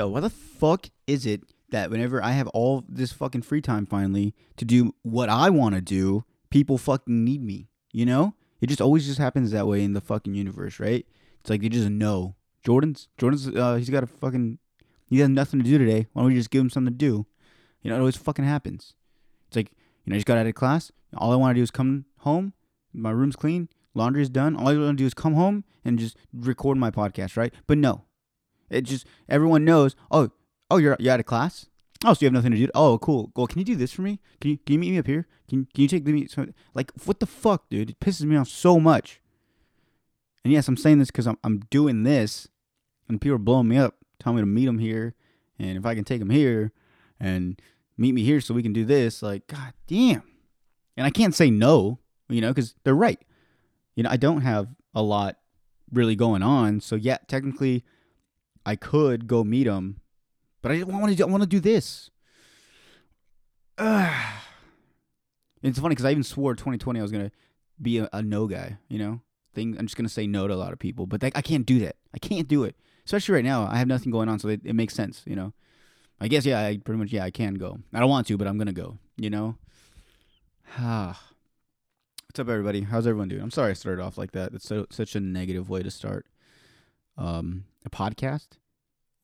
yo, why the fuck is it that whenever I have all this fucking free time finally to do what I want to do, people fucking need me? You know? It just always just happens that way in the fucking universe, right? It's like they just know. Jordan's Jordan's uh he's got a fucking he has nothing to do today. Why don't we just give him something to do? You know, it always fucking happens. It's like, you know, I just got out of class. All I want to do is come home. My room's clean. Laundry's done. All I want to do is come home and just record my podcast, right? But no, it just everyone knows. Oh, oh, you're you out of class. Oh, so you have nothing to do. Oh, cool. Well, can you do this for me? Can you can you meet me up here? Can can you take me? Like, what the fuck, dude? It pisses me off so much. And yes, I'm saying this because I'm I'm doing this, and people are blowing me up, telling me to meet them here, and if I can take them here, and meet me here so we can do this. Like, god damn. And I can't say no, you know, because they're right. You know, I don't have a lot really going on, so yeah, technically, I could go meet them, but I want to. I want to do this. Ugh. It's funny because I even swore 2020 I was gonna be a, a no guy. You know, thing. I'm just gonna say no to a lot of people, but that, I can't do that. I can't do it, especially right now. I have nothing going on, so it, it makes sense. You know, I guess yeah. I pretty much yeah. I can go. I don't want to, but I'm gonna go. You know. Ah. What's up, everybody? How's everyone doing? I'm sorry I started off like that. It's so such a negative way to start um, a podcast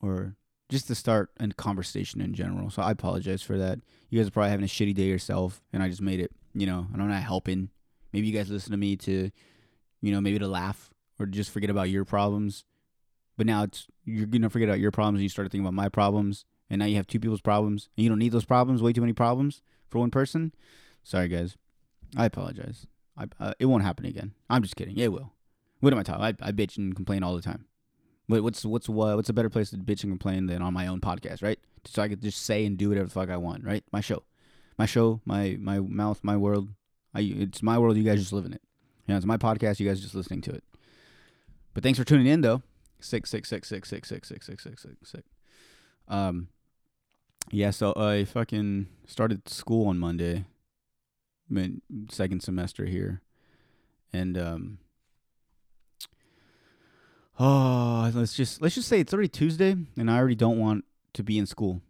or just to start a conversation in general. So I apologize for that. You guys are probably having a shitty day yourself, and I just made it. You know, and I'm not helping. Maybe you guys listen to me to, you know, maybe to laugh or just forget about your problems. But now it's you're gonna forget about your problems and you start thinking about my problems, and now you have two people's problems, and you don't need those problems. Way too many problems for one person. Sorry, guys. I apologize. I, uh, it won't happen again. I'm just kidding. It will. What am I talking? I, I bitch and complain all the time. But what's what's what, what's a better place to bitch and complain than on my own podcast, right? So I could just say and do whatever the fuck I want, right? My show, my show, my my mouth, my world. I it's my world. You guys just live in it. You know, it's my podcast. You guys just listening to it. But thanks for tuning in, though. Six six six six six six six six six six six. Um, yeah. So I fucking started school on Monday second semester here, and um, oh, let's just let's just say it's already Tuesday, and I already don't want to be in school.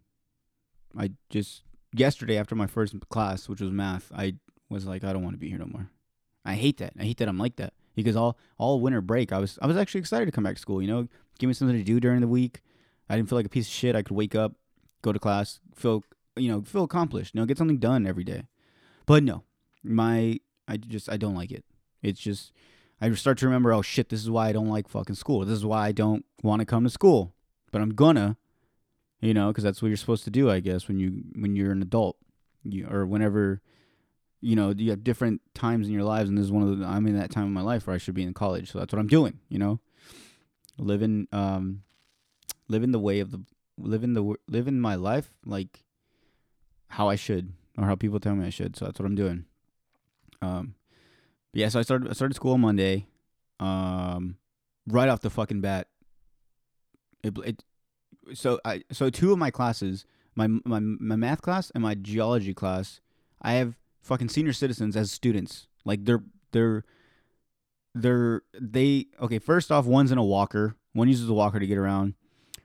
I just yesterday after my first class, which was math, I was like, I don't want to be here no more. I hate that. I hate that I'm like that because all all winter break, I was I was actually excited to come back to school. You know, give me something to do during the week. I didn't feel like a piece of shit. I could wake up, go to class, feel you know feel accomplished. You know, get something done every day. But no, my I just I don't like it. It's just I start to remember, oh shit, this is why I don't like fucking school. This is why I don't want to come to school. But I'm gonna, you know, because that's what you're supposed to do, I guess, when you when you're an adult, you or whenever, you know, you have different times in your lives, and this is one of the I'm in that time of my life where I should be in college, so that's what I'm doing, you know, living um, living the way of the living the living my life like how I should or how people tell me I should. So that's what I'm doing. Um, yeah, so I started I started school on Monday. Um, right off the fucking bat. It, it so I so two of my classes, my my my math class and my geology class, I have fucking senior citizens as students. Like they're they're they're they okay. First off, one's in a walker. One uses a walker to get around.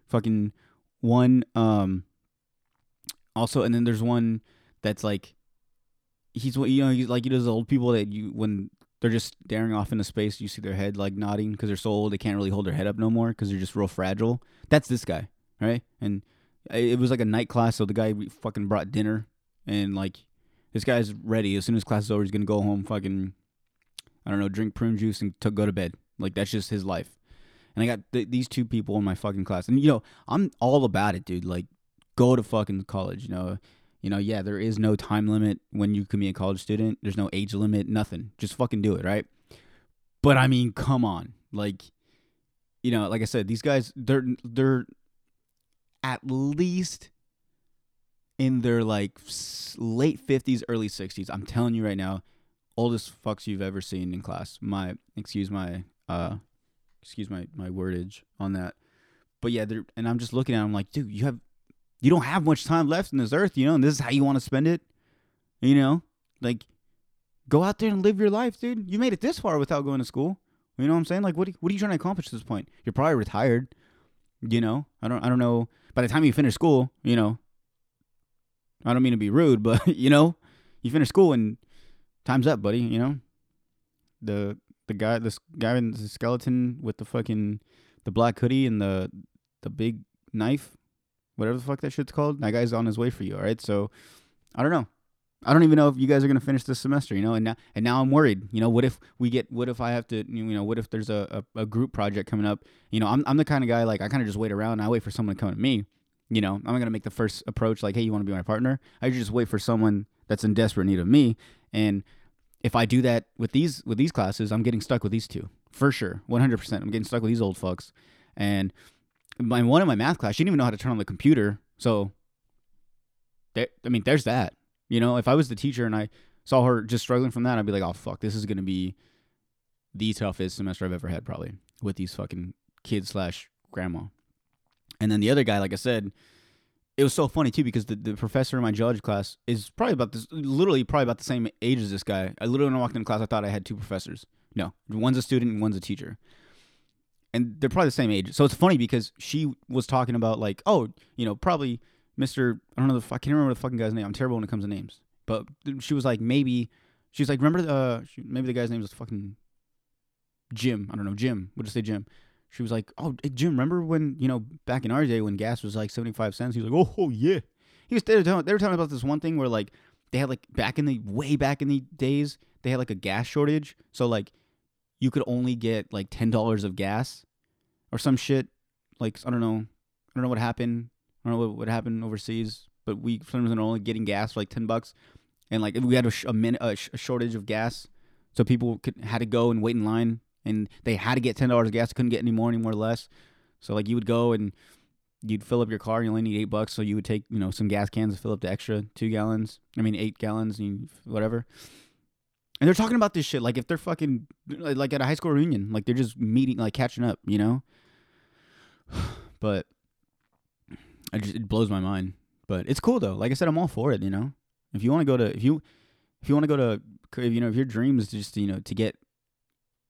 Fucking one um. Also, and then there's one that's like he's you know he's like he does old people that you when they're just staring off into space you see their head like nodding because they're so old they can't really hold their head up no more because they're just real fragile. That's this guy right? And it was like a night class so the guy fucking brought dinner and like this guy's ready. As soon as class is over he's gonna go home fucking i don't know drink prune juice and go to bed. Like that's just his life. And i got th- these two people in my fucking class. And you know i'm all about it dude. Like go to fucking college you know you know, yeah, there is no time limit when you can be a college student. There's no age limit, nothing. Just fucking do it, right? But I mean, come on. Like you know, like I said, these guys they're they're at least in their like late 50s, early 60s. I'm telling you right now, oldest fucks you've ever seen in class. My excuse my uh excuse my my wordage on that. But yeah, they're and I'm just looking at them like, dude, you have you don't have much time left in this earth, you know, and this is how you want to spend it. You know, like go out there and live your life, dude. You made it this far without going to school. You know what I'm saying? Like, what what are you trying to accomplish at this point? You're probably retired. You know, I don't I don't know. by the time you finish school, you know, I don't mean to be rude, but you know, you finish school and time's up, buddy. You know, the the guy, this guy in the skeleton with the fucking the black hoodie and the the big knife, whatever the fuck that shit's called. That guy's on his way for you. All right, so I don't know. I don't even know if you guys are gonna finish this semester, you know, and now and now I'm worried. You know, what if we get? What if I have to? You know, what if there's a, a, a group project coming up? You know, I'm I'm the kind of guy like I kind of just wait around. I wait for someone to come to me. You know, I'm not gonna make the first approach like, hey, you want to be my partner? I just wait for someone that's in desperate need of me. And if I do that with these with these classes, I'm getting stuck with these two for sure, 100. percent I'm getting stuck with these old fucks. And my one of my math class, she didn't even know how to turn on the computer. So, there, I mean, there's that. You know, if I was the teacher and I saw her just struggling from that, I'd be like, oh fuck, this is gonna be the toughest semester I've ever had, probably with these fucking kids slash grandma. And then the other guy, like I said, it was so funny too because the, the professor in my geology class is probably about this, literally probably about the same age as this guy. I literally when I walked into class, I thought I had two professors. No, one's a student and one's a teacher. And they're probably the same age. So it's funny because she was talking about like, oh, you know, probably Mr. I don't know the I can't remember the fucking guy's name. I'm terrible when it comes to names. But she was like maybe she's like remember the uh, maybe the guy's name was fucking Jim. I don't know Jim. We'll just say Jim. She was like, "Oh, Jim, remember when you know back in our day when gas was like seventy five cents?" He was like, "Oh, oh yeah." He was they were, telling, they were talking about this one thing where like they had like back in the way back in the days they had like a gas shortage, so like you could only get like ten dollars of gas or some shit. Like I don't know, I don't know what happened. I don't know what, what happened overseas, but we for some reason are only getting gas for like ten bucks, and like we had a, sh- a, min- a, sh- a shortage of gas, so people could had to go and wait in line, and they had to get ten dollars of gas, couldn't get any more, any more, less. So like you would go and you'd fill up your car, you only need eight bucks, so you would take you know some gas cans and fill up the extra two gallons. I mean eight gallons, and whatever. And they're talking about this shit like if they're fucking like at a high school reunion, like they're just meeting, like catching up, you know. But I just it blows my mind. But it's cool though. Like I said, I'm all for it. You know, if you want to go to if you if you want to go to if, you know if your dream is just you know to get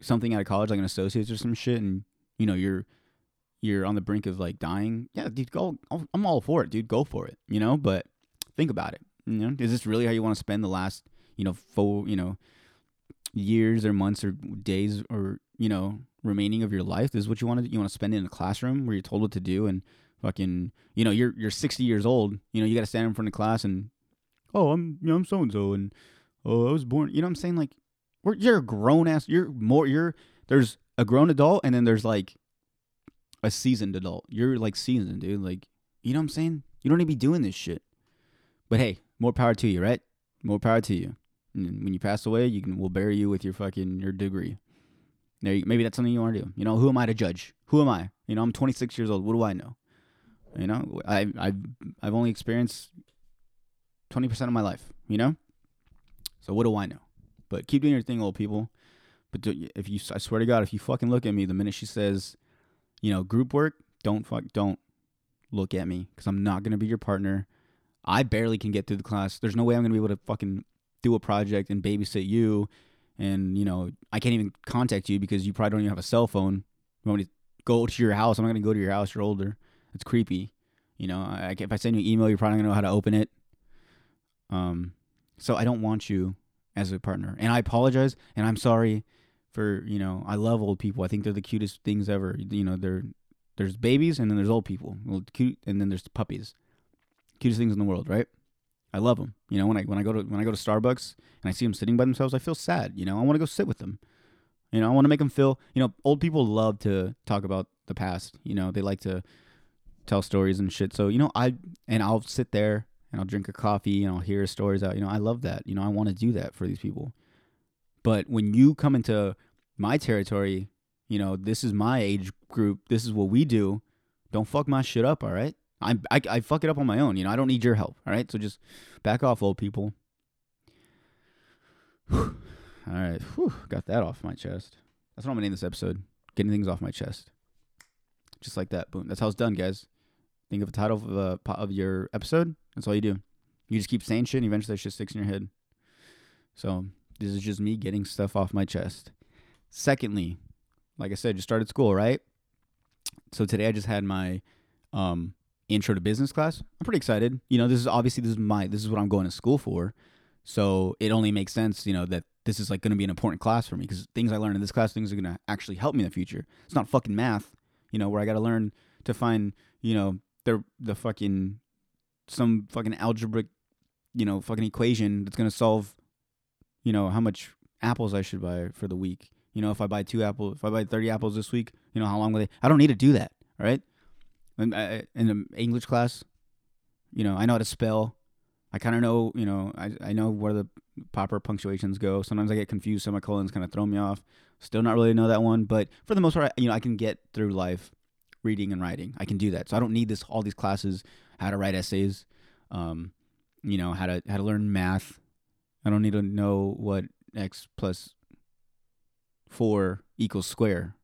something out of college like an associate's or some shit, and you know you're you're on the brink of like dying, yeah, dude, go. I'm all for it, dude. Go for it. You know, but think about it. You know, is this really how you want to spend the last you know full you know years or months or days or you know remaining of your life? This is what you want to you want to spend in a classroom where you're told what to do and fucking you know you're you're 60 years old you know you got to stand in front of class and oh i'm you know i'm so and so and oh i was born you know what i'm saying? Like we're, you're a grown ass you're more you're there's a grown adult and then there's like a seasoned adult. You're like seasoned dude like you know what i'm saying? You don't need to be doing this shit. But hey more power to you right? More power to you and when you pass away you can we'll bury you with your fucking your degree maybe that's something you want to do you know who am i to judge who am i you know i'm 26 years old what do i know you know, I I I've only experienced twenty percent of my life. You know, so what do I know? But keep doing your thing, old people. But if you, I swear to God, if you fucking look at me the minute she says, you know, group work, don't fuck, don't look at me because I'm not gonna be your partner. I barely can get through the class. There's no way I'm gonna be able to fucking do a project and babysit you. And you know, I can't even contact you because you probably don't even have a cell phone. You want me to go to your house? I'm not gonna go to your house. You're older. It's creepy. You know, I, if I send you an email, you're probably gonna know how to open it. Um, so I don't want you as a partner, and I apologize, and I'm sorry for you know. I love old people. I think they're the cutest things ever. You know, they're there's babies, and then there's old people. Well, cute, and then there's puppies. Cutest things in the world, right? I love them. You know, when I when I go to when I go to Starbucks and I see them sitting by themselves, I feel sad. You know, I want to go sit with them. You know, I want to make them feel. You know, old people love to talk about the past. You know, they like to tell stories and shit. So you know, I and I'll sit there and I'll drink a coffee and I'll hear stories out. You know, I love that. You know, I want to do that for these people. But when you come into my territory, you know, this is my age group. This is what we do. Don't fuck my shit up, all right? I, I, I fuck it up on my own. You know, I don't need your help, all right? So just back off, old people. all right, Whew. got that off my chest. That's what I'm gonna name this episode. Getting things off my chest. Just like that. Boom. That's how it's done, guys. Think of a title of, uh, of your episode. That's all you do. You just keep saying shit, and eventually that shit sticks in your head. So this is just me getting stuff off my chest. Secondly, like I said, just started school, right? So today I just had my um, intro to business class. I'm pretty excited. You know, this is obviously this is my this is what I'm going to school for. So it only makes sense, you know, that this is like going to be an important class for me because things I learn in this class, things are going to actually help me in the future. It's not fucking math, you know, where I got to learn to find, you know, the the fucking some fucking algebraic, you know, fucking equation that's going to solve, you know, how much apples I should buy for the week. You know, if I buy two apples, if I buy 30 apples this week, you know, how long will they? I don't need to do that, all right? And I, in English class, you know, I know how to spell. I kind of know, you know, I, I know where the proper punctuations go. Sometimes I get confused. Semicolons kind of throw me off. Still not really know that one, but for the most part, you know, I can get through life reading and writing. I can do that. So I don't need this all these classes, how to write essays, um, you know, how to how to learn math. I don't need to know what x plus four equals square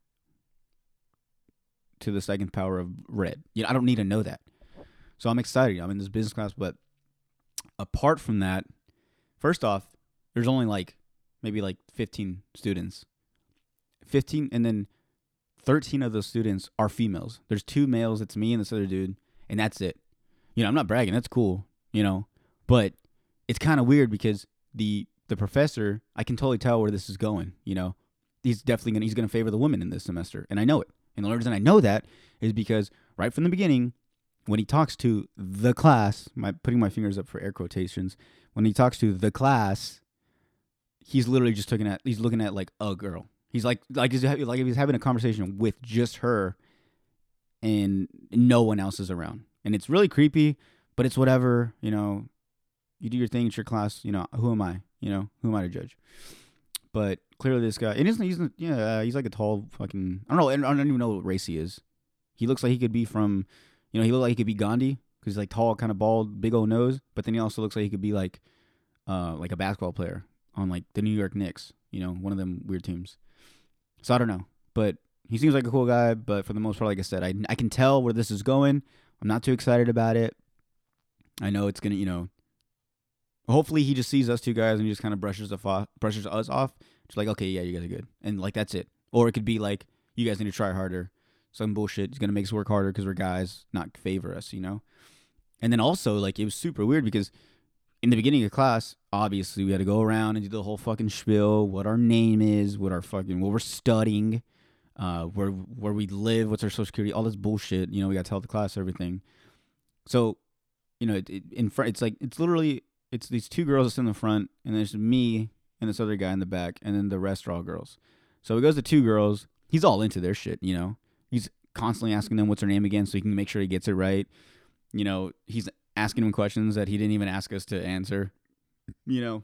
to the second power of red. You know, I don't need to know that. So I'm excited. I'm in this business class, but apart from that, first off, there's only like maybe like 15 students. 15 and then 13 of those students are females. There's two males, it's me and this other dude, and that's it. You know, I'm not bragging, that's cool, you know. But it's kind of weird because the the professor, I can totally tell where this is going, you know. He's definitely going to he's going to favor the women in this semester, and I know it. And the only reason I know that is because right from the beginning, when he talks to the class, my putting my fingers up for air quotations, when he talks to the class, he's literally just looking at he's looking at like a girl. He's like like he's like if he's having a conversation with just her, and no one else is around, and it's really creepy. But it's whatever you know. You do your thing. It's your class. You know who am I? You know who am I to judge? But clearly, this guy, and isn't he's, yeah, he's like a tall fucking. I don't know. I don't even know what race he is. He looks like he could be from, you know, he looked like he could be Gandhi because he's like tall, kind of bald, big old nose. But then he also looks like he could be like, uh, like a basketball player on like the New York Knicks. You know, one of them weird teams. So I don't know, but he seems like a cool guy. But for the most part, like I said, I I can tell where this is going. I'm not too excited about it. I know it's gonna, you know. Hopefully, he just sees us two guys and he just kind of brushes off, brushes us off. Just like, okay, yeah, you guys are good, and like that's it. Or it could be like, you guys need to try harder. Some bullshit. is gonna make us work harder because we're guys, not favor us, you know. And then also, like, it was super weird because in the beginning of class, obviously we had to go around and do the whole fucking spiel, what our name is, what our fucking what we're studying, uh, where where we live, what's our social security, all this bullshit. You know, we got to tell the class everything. So, you know, it, it, in front, it's like it's literally it's these two girls that's in the front, and there's me and this other guy in the back, and then the rest are all girls. So it goes to two girls. He's all into their shit, you know. He's constantly asking them what's her name again, so he can make sure he gets it right. You know, he's asking him questions that he didn't even ask us to answer. You know,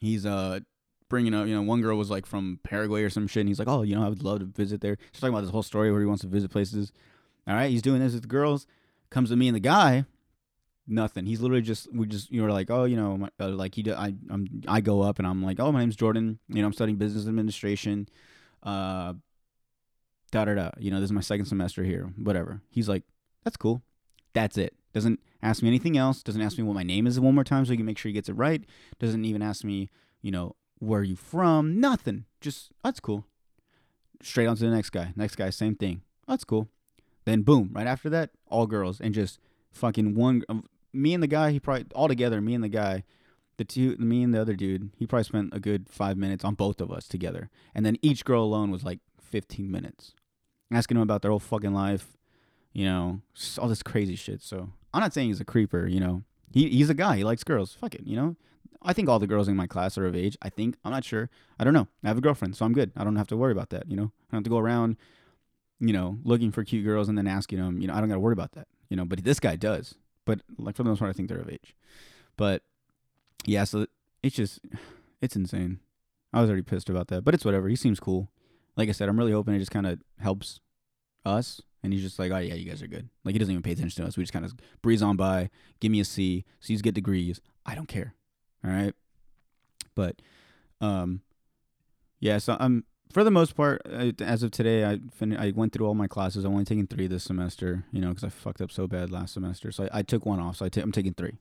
he's uh bringing up. You know, one girl was like from Paraguay or some shit, and he's like, "Oh, you know, I would love to visit there." She's talking about this whole story where he wants to visit places. All right, he's doing this with the girls. Comes to me and the guy, nothing. He's literally just we just you know like oh you know my, uh, like he I I'm I go up and I'm like oh my name's Jordan. You know I'm studying business administration. Uh, da da da. You know this is my second semester here. Whatever. He's like that's cool. That's it. Doesn't ask me anything else. Doesn't ask me what my name is one more time so he can make sure he gets it right. Doesn't even ask me, you know, where are you from? Nothing. Just that's cool. Straight on to the next guy. Next guy, same thing. That's cool. Then boom, right after that, all girls and just fucking one. Me and the guy, he probably all together. Me and the guy, the two, me and the other dude, he probably spent a good five minutes on both of us together. And then each girl alone was like fifteen minutes, asking them about their whole fucking life, you know, all this crazy shit. So I'm not saying he's a creeper, you know. He he's a guy. He likes girls. Fuck it, you know. I think all the girls in my class are of age. I think I'm not sure. I don't know. I have a girlfriend, so I'm good. I don't have to worry about that. You know, I don't have to go around, you know, looking for cute girls and then asking them. You know, I don't got to worry about that. You know, but this guy does. But like for the most part, I think they're of age. But yeah, so it's just it's insane. I was already pissed about that, but it's whatever. He seems cool. Like I said, I'm really hoping it just kind of helps us and he's just like, oh yeah, you guys are good. Like he doesn't even pay attention to us. We just kind of breeze on by. Give me a C. C's get degrees. I don't care. All right. But, um, yeah. So I'm for the most part, as of today, I fin- I went through all my classes. I'm only taking three this semester. You know, because I fucked up so bad last semester. So I, I took one off. So i t- I'm taking three,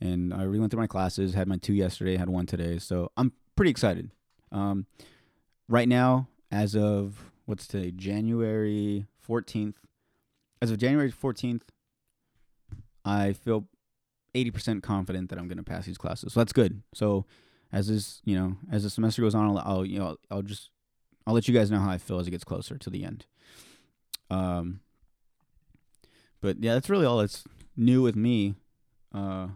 and I already went through my classes. Had my two yesterday. Had one today. So I'm pretty excited. Um, right now, as of what's today, January 14th. As of January 14th, I feel 80% confident that I'm going to pass these classes. So that's good. So as this, you know, as the semester goes on, I'll, I'll you know, I'll, I'll just I'll let you guys know how I feel as it gets closer to the end. Um but yeah, that's really all that's new with me. Uh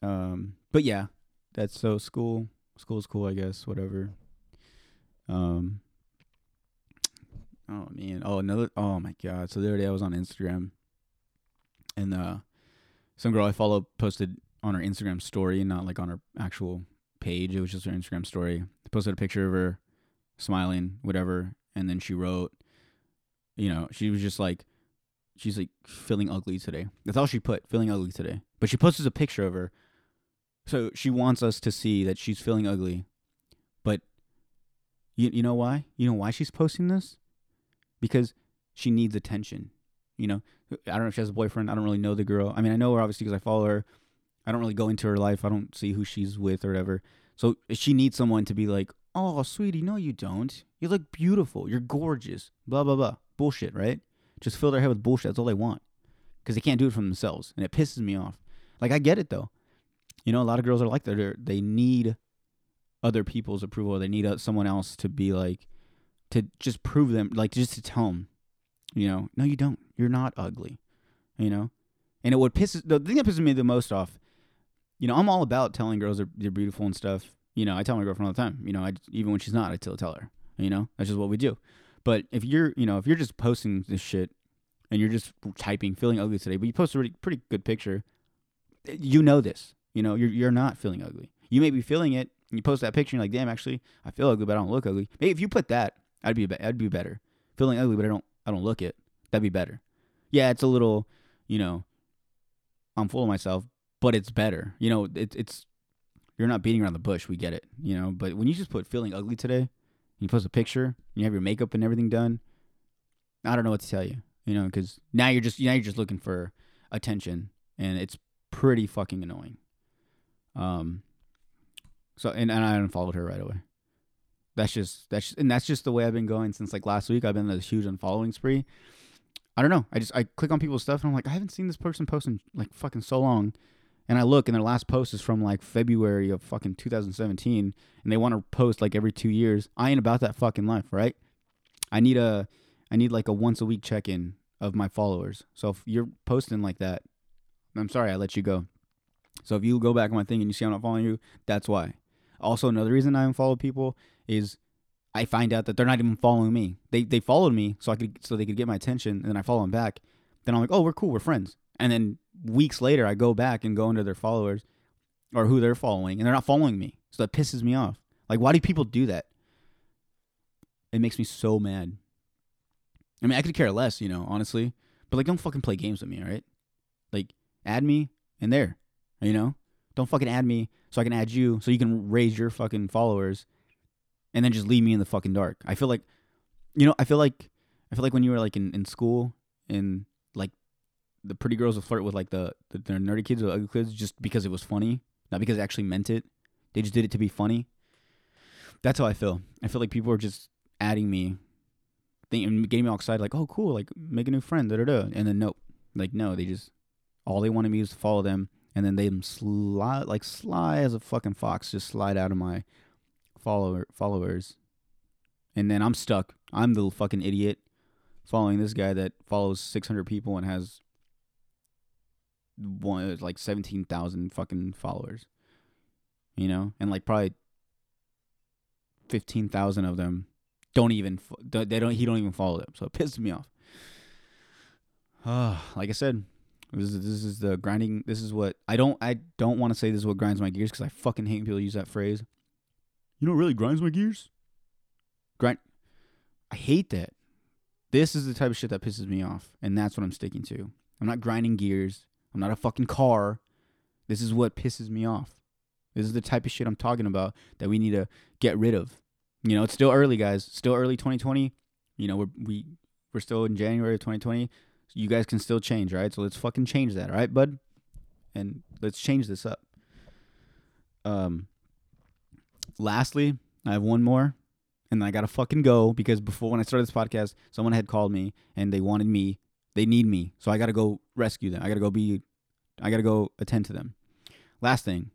um but yeah, that's so school school's cool, I guess, whatever. Um Oh man. Oh another oh my god. So the other day I was on Instagram and uh some girl I follow posted on her Instagram story and not like on her actual page. It was just her Instagram story. I posted a picture of her smiling, whatever, and then she wrote, you know, she was just like she's like feeling ugly today. That's all she put, feeling ugly today. But she posted a picture of her. So she wants us to see that she's feeling ugly. But you you know why? You know why she's posting this? Because she needs attention. You know, I don't know if she has a boyfriend. I don't really know the girl. I mean, I know her obviously because I follow her. I don't really go into her life. I don't see who she's with or whatever. So she needs someone to be like, "Oh, sweetie, no, you don't. You look beautiful. You're gorgeous." Blah blah blah. Bullshit, right? Just fill their head with bullshit. That's all they want, because they can't do it for themselves, and it pisses me off. Like I get it though. You know, a lot of girls are like that. They're, they need other people's approval. They need uh, someone else to be like, to just prove them, like just to tell them, you know, no, you don't. You're not ugly. You know, and it would piss the thing that pisses me the most off. You know, I'm all about telling girls they're, they're beautiful and stuff. You know, I tell my girlfriend all the time. You know, I even when she's not, I still tell her. You know, that's just what we do. But if you're, you know, if you're just posting this shit and you're just typing feeling ugly today, but you post a pretty, pretty good picture, eh, you know this. You know, you're you're not feeling ugly. You may be feeling it. And you post that picture, and you're like, damn, actually, I feel ugly, but I don't look ugly. Maybe if you put that, I'd be I'd be better. Feeling ugly, but I don't I don't look it. That'd be better. Yeah, it's a little, you know, I'm full of myself, but it's better. You know, it, it's you're not beating around the bush. We get it. You know, but when you just put feeling ugly today, you post a picture, you have your makeup and everything done. I don't know what to tell you. You know, because now you're just now you're just looking for attention, and it's pretty fucking annoying. Um. So and, and I unfollowed her right away. That's just that's just, and that's just the way I've been going since like last week. I've been on this huge unfollowing spree. I don't know. I just I click on people's stuff and I'm like, I haven't seen this person post in like fucking so long. And I look and their last post is from like February of fucking 2017 and they want to post like every 2 years. I ain't about that fucking life, right? I need a I need like a once a week check-in of my followers. So if you're posting like that, I'm sorry I let you go. So if you go back on my thing and you see I'm not following you, that's why. Also, another reason I unfollow people is I find out that they're not even following me. They they followed me so I could so they could get my attention, and then I follow them back. Then I'm like, oh, we're cool, we're friends. And then weeks later, I go back and go into their followers or who they're following, and they're not following me. So that pisses me off. Like, why do people do that? It makes me so mad. I mean, I could care less, you know, honestly. But like, don't fucking play games with me, all right? Like, add me and there, you know. Don't fucking add me so I can add you so you can raise your fucking followers and then just leave me in the fucking dark. I feel like you know, I feel like I feel like when you were like in, in school and the pretty girls would flirt with like the, the, nerdy kids or ugly kids just because it was funny, not because they actually meant it. They just did it to be funny. That's how I feel. I feel like people are just adding me, thinking, getting me all excited, like, oh, cool, like make a new friend, da da da. And then nope, like no, they just all they wanted me was to follow them, and then they slide like sly as a fucking fox, just slide out of my follower followers, and then I'm stuck. I'm the fucking idiot following this guy that follows 600 people and has one like 17,000 fucking followers. You know, and like probably 15,000 of them don't even they don't he don't even follow them. So it pisses me off. Uh, like I said, this is, this is the grinding. This is what I don't. I don't want to say this is what grinds my gears because I fucking hate when people use that phrase. You know what really grinds my gears? Grind. I hate that. This is the type of shit that pisses me off, and that's what I'm sticking to. I'm not grinding gears. I'm not a fucking car. This is what pisses me off. This is the type of shit I'm talking about that we need to get rid of. You know, it's still early, guys. Still early 2020. You know, we're we we're still in January of 2020. So you guys can still change, right? So let's fucking change that, all right, bud? And let's change this up. Um lastly, I have one more, and I gotta fucking go because before when I started this podcast, someone had called me and they wanted me They need me, so I gotta go rescue them. I gotta go be, I gotta go attend to them. Last thing,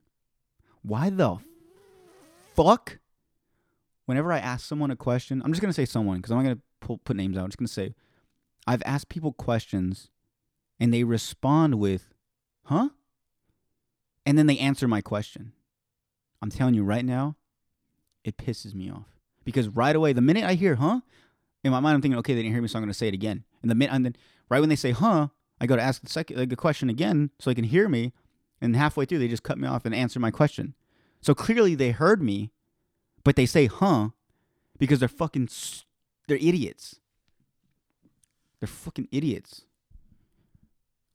why the fuck? Whenever I ask someone a question, I'm just gonna say someone because I'm not gonna pull, put names out. I'm just gonna say, I've asked people questions, and they respond with, "Huh," and then they answer my question. I'm telling you right now, it pisses me off because right away, the minute I hear "huh," in my mind, I'm thinking, okay, they didn't hear me, so I'm gonna say it again. And the minute, and then right when they say "huh," I go to ask the second like, the question again so they can hear me, and halfway through they just cut me off and answer my question. So clearly they heard me, but they say "huh" because they're fucking they're idiots. They're fucking idiots.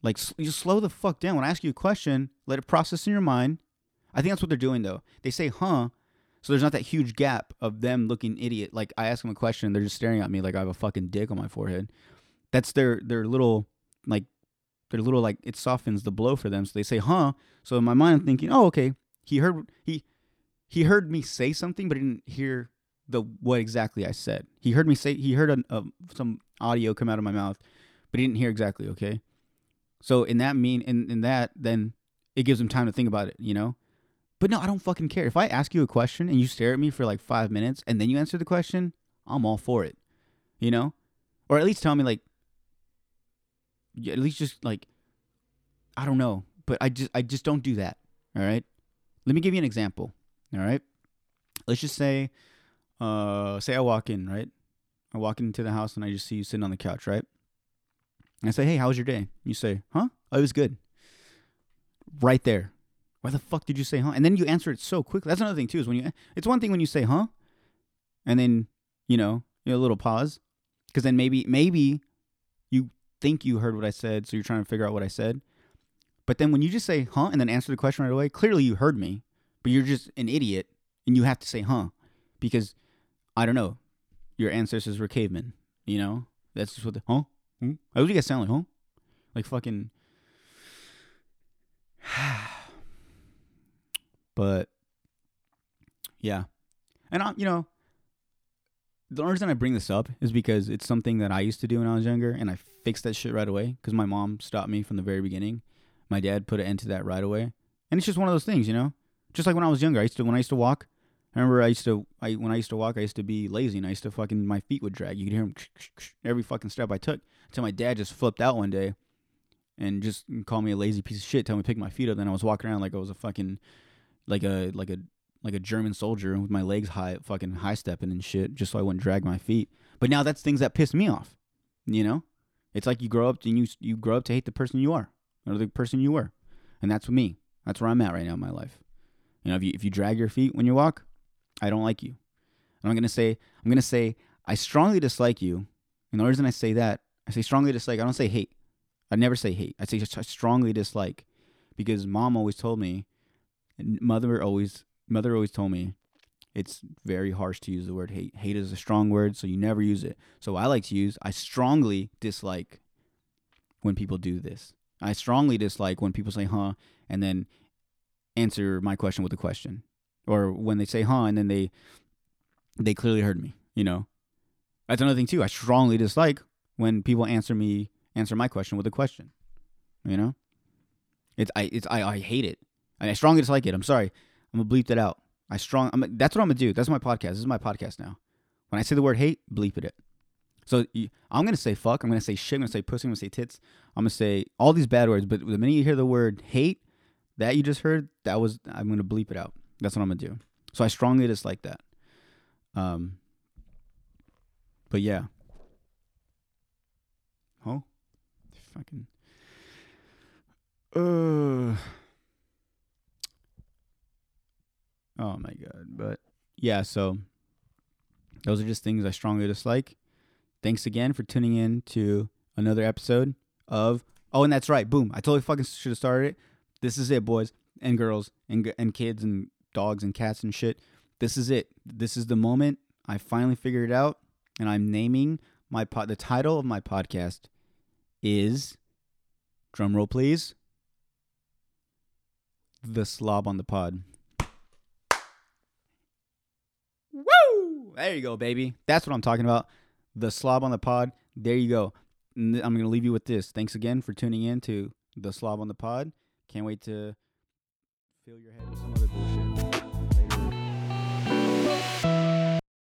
Like you slow the fuck down. When I ask you a question, let it process in your mind. I think that's what they're doing though. They say "huh," so there's not that huge gap of them looking idiot. Like I ask them a question, they're just staring at me like I have a fucking dick on my forehead. That's their their little like their little like it softens the blow for them. So they say "huh." So in my mind, I'm thinking, "Oh, okay." He heard he he heard me say something, but he didn't hear the what exactly I said. He heard me say he heard a, a, um, some audio come out of my mouth, but he didn't hear exactly. Okay, so in that mean in in that then it gives him time to think about it. You know, but no, I don't fucking care. If I ask you a question and you stare at me for like five minutes and then you answer the question, I'm all for it. You know, or at least tell me like, at least just like, I don't know, but I just I just don't do that. All right. Let me give you an example. All right. Let's just say uh, say I walk in, right? I walk into the house and I just see you sitting on the couch, right? And I say, hey, how was your day? You say, huh? Oh, it was good. Right there. Why the fuck did you say, huh? And then you answer it so quickly. That's another thing too. Is when you, it's one thing when you say, huh, and then you know, you know a little pause, because then maybe maybe you think you heard what I said, so you're trying to figure out what I said. But then when you just say, huh, and then answer the question right away, clearly you heard me, but you're just an idiot, and you have to say, huh, because I don't know. Your ancestors were cavemen. You know, that's just what the huh. Hmm? How do you guys sound like, huh? Like fucking. but yeah, and I, you know, the reason I bring this up is because it's something that I used to do when I was younger, and I fixed that shit right away because my mom stopped me from the very beginning. My dad put an end to that right away, and it's just one of those things, you know. Just like when I was younger, I used to when I used to walk, I remember I used to, I when I used to walk, I used to be lazy and I used to fucking my feet would drag. You could hear them every fucking step I took until my dad just flipped out one day and just called me a lazy piece of shit. Tell me to pick my feet up. Then I was walking around like I was a fucking like a like a like a German soldier with my legs high, fucking high stepping and shit, just so I wouldn't drag my feet. But now that's things that piss me off. You know, it's like you grow up and you you grow up to hate the person you are or the person you were, and that's me. That's where I'm at right now in my life. You know, if you if you drag your feet when you walk, I don't like you. And I'm gonna say I'm gonna say I strongly dislike you. And the reason I say that, I say strongly dislike. I don't say hate. I never say hate. I say I strongly dislike because mom always told me, mother always mother always told me, it's very harsh to use the word hate. Hate is a strong word, so you never use it. So I like to use I strongly dislike when people do this. I strongly dislike when people say huh and then answer my question with a question. Or when they say huh and then they they clearly heard me you know? That's another thing too. I strongly dislike when people answer me answer my question with a question you know? It's i it's i, I hate it. I, strongly dislike it. I'm sorry. I'm gonna bleep that out i strong I'm, that's what i'm gonna do that's my podcast this is my podcast now when i say the word hate bleep it so i'm gonna say fuck i'm gonna say shit i'm gonna say pussy i'm gonna say tits i'm gonna say all these bad words but the minute you hear the word hate that you just heard that was i'm gonna bleep it out that's what I'm gonna do. So I strongly dislike that. Um. But yeah. Oh. Fucking. Uh. Oh my god. But yeah, so those are just things I strongly dislike. Thanks again for tuning in to another episode of Oh, and that's right. Boom. I totally fucking should have started it. This is it, boys and girls and and kids and dogs and cats and shit. This is it. This is the moment. I finally figured it out, and I'm naming my pod. The title of my podcast is, drumroll please, the slob on the pod. There you go, baby. That's what I'm talking about. The slob on the pod. There you go. I'm gonna leave you with this. Thanks again for tuning in to the Slob on the Pod. Can't wait to fill your head with some.